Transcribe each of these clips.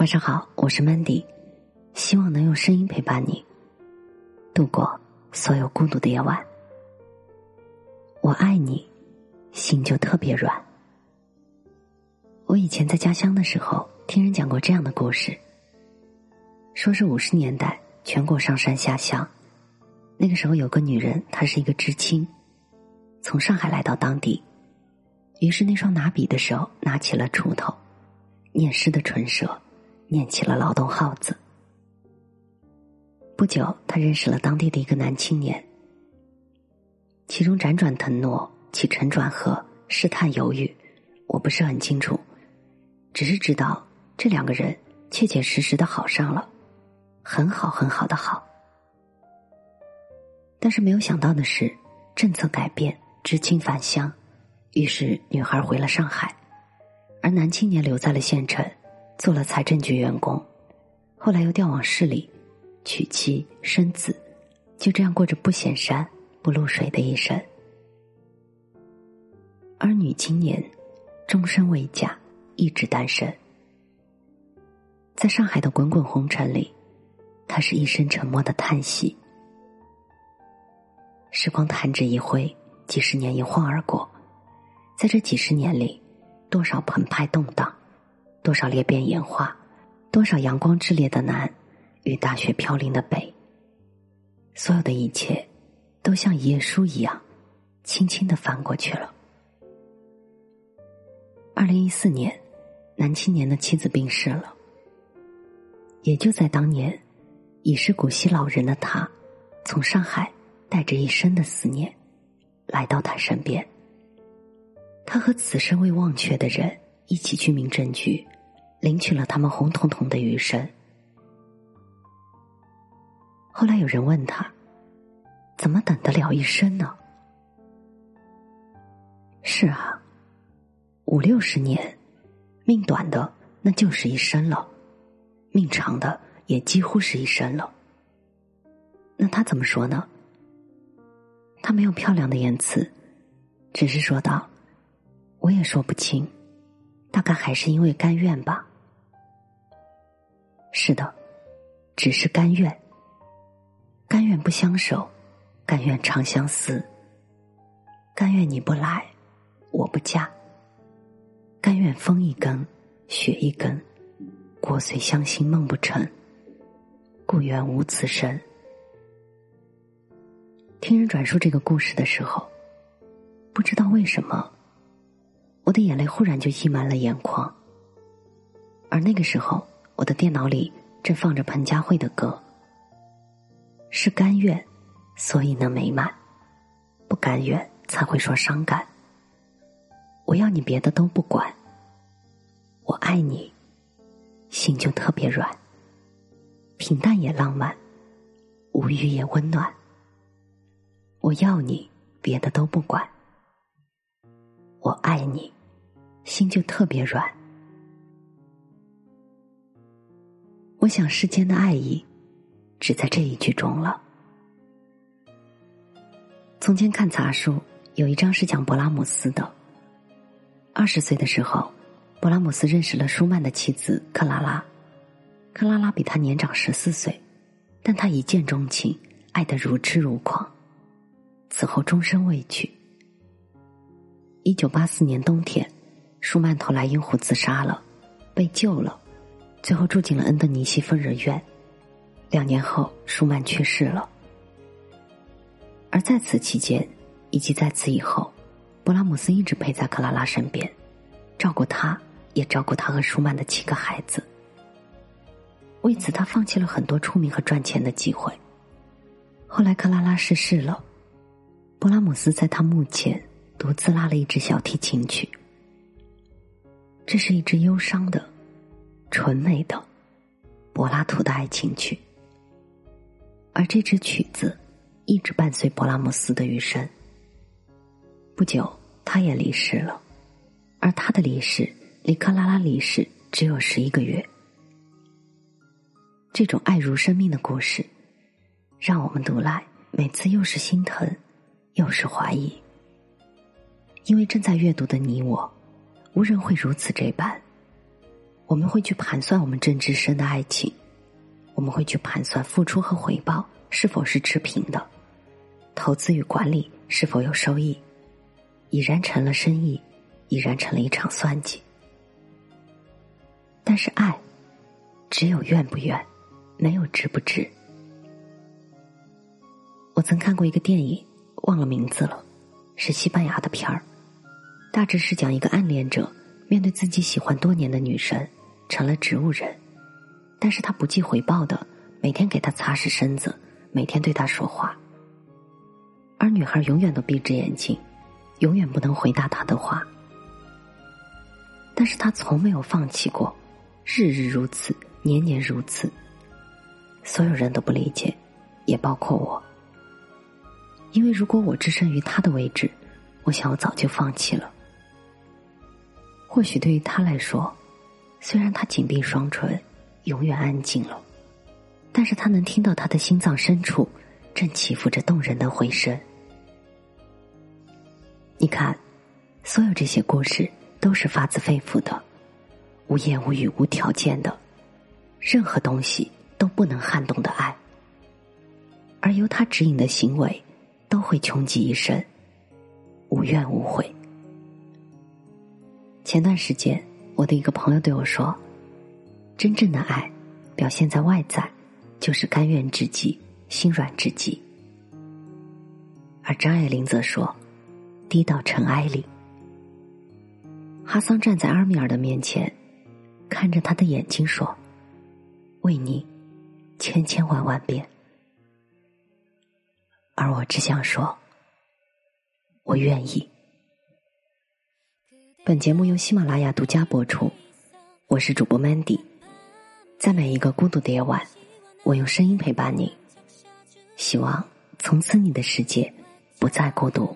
晚上好，我是 Mandy，希望能用声音陪伴你度过所有孤独的夜晚。我爱你，心就特别软。我以前在家乡的时候，听人讲过这样的故事，说是五十年代全国上山下乡，那个时候有个女人，她是一个知青，从上海来到当地，于是那双拿笔的手拿起了锄头，念诗的唇舌。念起了劳动号子。不久，他认识了当地的一个男青年，其中辗转腾挪、起承转合、试探犹豫，我不是很清楚，只是知道这两个人切切实实的好上了，很好很好的好。但是没有想到的是，政策改变，知青返乡，于是女孩回了上海，而男青年留在了县城。做了财政局员工，后来又调往市里，娶妻生子，就这样过着不显山不露水的一生。而女青年终身未嫁，一直单身。在上海的滚滚红尘里，她是一声沉默的叹息。时光弹指一挥，几十年一晃而过，在这几十年里，多少澎湃动荡。多少裂变演化，多少阳光炽烈的南与大雪飘零的北，所有的一切都像一页书一样，轻轻的翻过去了。二零一四年，男青年的妻子病逝了。也就在当年，已是古稀老人的他，从上海带着一生的思念，来到他身边。他和此生未忘却的人。一起去民政局，领取了他们红彤彤的余生。后来有人问他：“怎么等得了一生呢？”是啊，五六十年，命短的那就是一生了，命长的也几乎是一生了。那他怎么说呢？他没有漂亮的言辞，只是说道：“我也说不清。”大概还是因为甘愿吧。是的，只是甘愿，甘愿不相守，甘愿长相思，甘愿你不来，我不嫁，甘愿风一根，雪一根，国虽相心梦不成，故愿无此声。听人转述这个故事的时候，不知道为什么。我的眼泪忽然就溢满了眼眶，而那个时候，我的电脑里正放着彭佳慧的歌。是甘愿，所以能美满；不甘愿，才会说伤感。我要你别的都不管，我爱你，心就特别软。平淡也浪漫，无语也温暖。我要你，别的都不管。我爱你，心就特别软。我想世间的爱意，只在这一句中了。从前看杂书，有一章是讲勃拉姆斯的。二十岁的时候，勃拉姆斯认识了舒曼的妻子克拉拉。克拉拉比他年长十四岁，但他一见钟情，爱得如痴如狂，此后终身未娶。一九八四年冬天，舒曼投来阴湖自杀了，被救了，最后住进了恩德尼西疯人院。两年后，舒曼去世了。而在此期间，以及在此以后，勃拉姆斯一直陪在克拉拉身边，照顾她，也照顾他和舒曼的七个孩子。为此，他放弃了很多出名和赚钱的机会。后来，克拉拉逝世了，勃拉姆斯在他墓前。独自拉了一支小提琴曲，这是一支忧伤的、纯美的柏拉图的爱情曲，而这支曲子一直伴随勃拉姆斯的余生。不久，他也离世了，而他的离世离克拉拉离世只有十一个月。这种爱如生命的故事，让我们读来每次又是心疼，又是怀疑。因为正在阅读的你我，无人会如此这般。我们会去盘算我们正直深的爱情，我们会去盘算付出和回报是否是持平的，投资与管理是否有收益，已然成了生意，已然成了一场算计。但是爱，只有愿不愿，没有值不值。我曾看过一个电影，忘了名字了，是西班牙的片儿，大致是讲一个暗恋者面对自己喜欢多年的女神。成了植物人，但是他不计回报的每天给他擦拭身子，每天对他说话，而女孩永远都闭着眼睛，永远不能回答他的话，但是他从没有放弃过，日日如此，年年如此。所有人都不理解，也包括我，因为如果我置身于他的位置，我想我早就放弃了。或许对于他来说。虽然他紧闭双唇，永远安静了，但是他能听到他的心脏深处正起伏着动人的回声。你看，所有这些故事都是发自肺腑的，无言无语、无条件的，任何东西都不能撼动的爱，而由他指引的行为都会穷极一生，无怨无悔。前段时间。我的一个朋友对我说：“真正的爱，表现在外在，就是甘愿至极，心软至极。”而张爱玲则说：“低到尘埃里。”哈桑站在阿米尔的面前，看着他的眼睛说：“为你，千千万万遍。”而我只想说：“我愿意。”本节目由喜马拉雅独家播出，我是主播 Mandy，在每一个孤独的夜晚，我用声音陪伴你，希望从此你的世界不再孤独。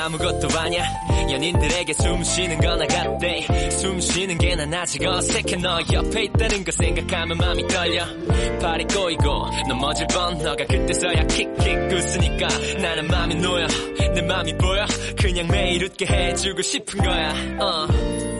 아무것도 아냐 연인들에게 숨 쉬는 거나 같대. 숨 쉬는 게 난 아직 어색해 너 옆에 있다는 거 생각하면 마음이 떨려. 발이 꼬이고 넘어질 뻔 너가 그때서야 킥킥 웃으니까 나는 마음이 놓여. 내 마음이 보여. 그냥 매일 웃게 해주고 싶은 거야. 어.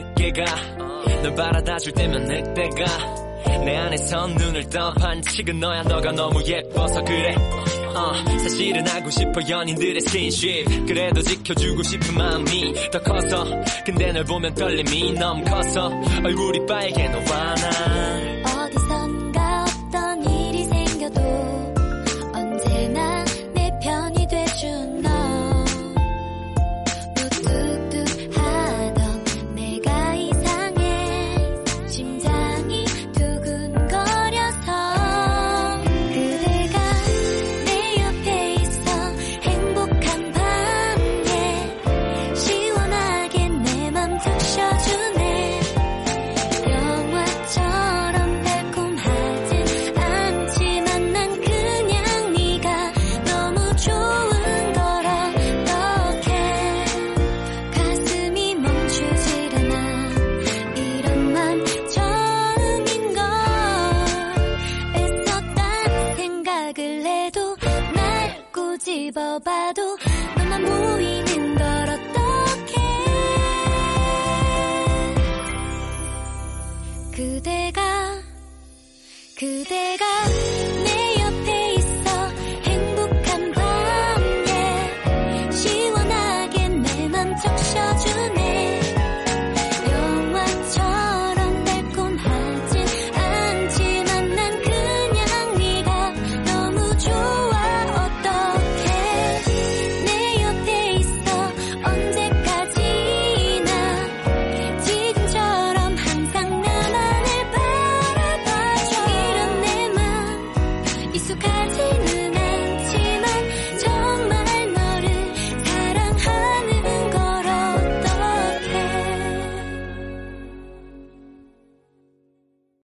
늦게 가널 바라다 줄 때면 늑대가 내 안에선 눈을 떠 반칙은 너야 너가 너무 예뻐서 그래. 어, 사실은 하고 싶어 연인들의 스킨십 그래도 지켜주고 싶은 마음이 더 커서. 근데 널 보면 떨림이 너무 커서 얼굴이 빨개 너와 나 씹어봐도 너만 보이는 걸 어떡해? 그대가 그대가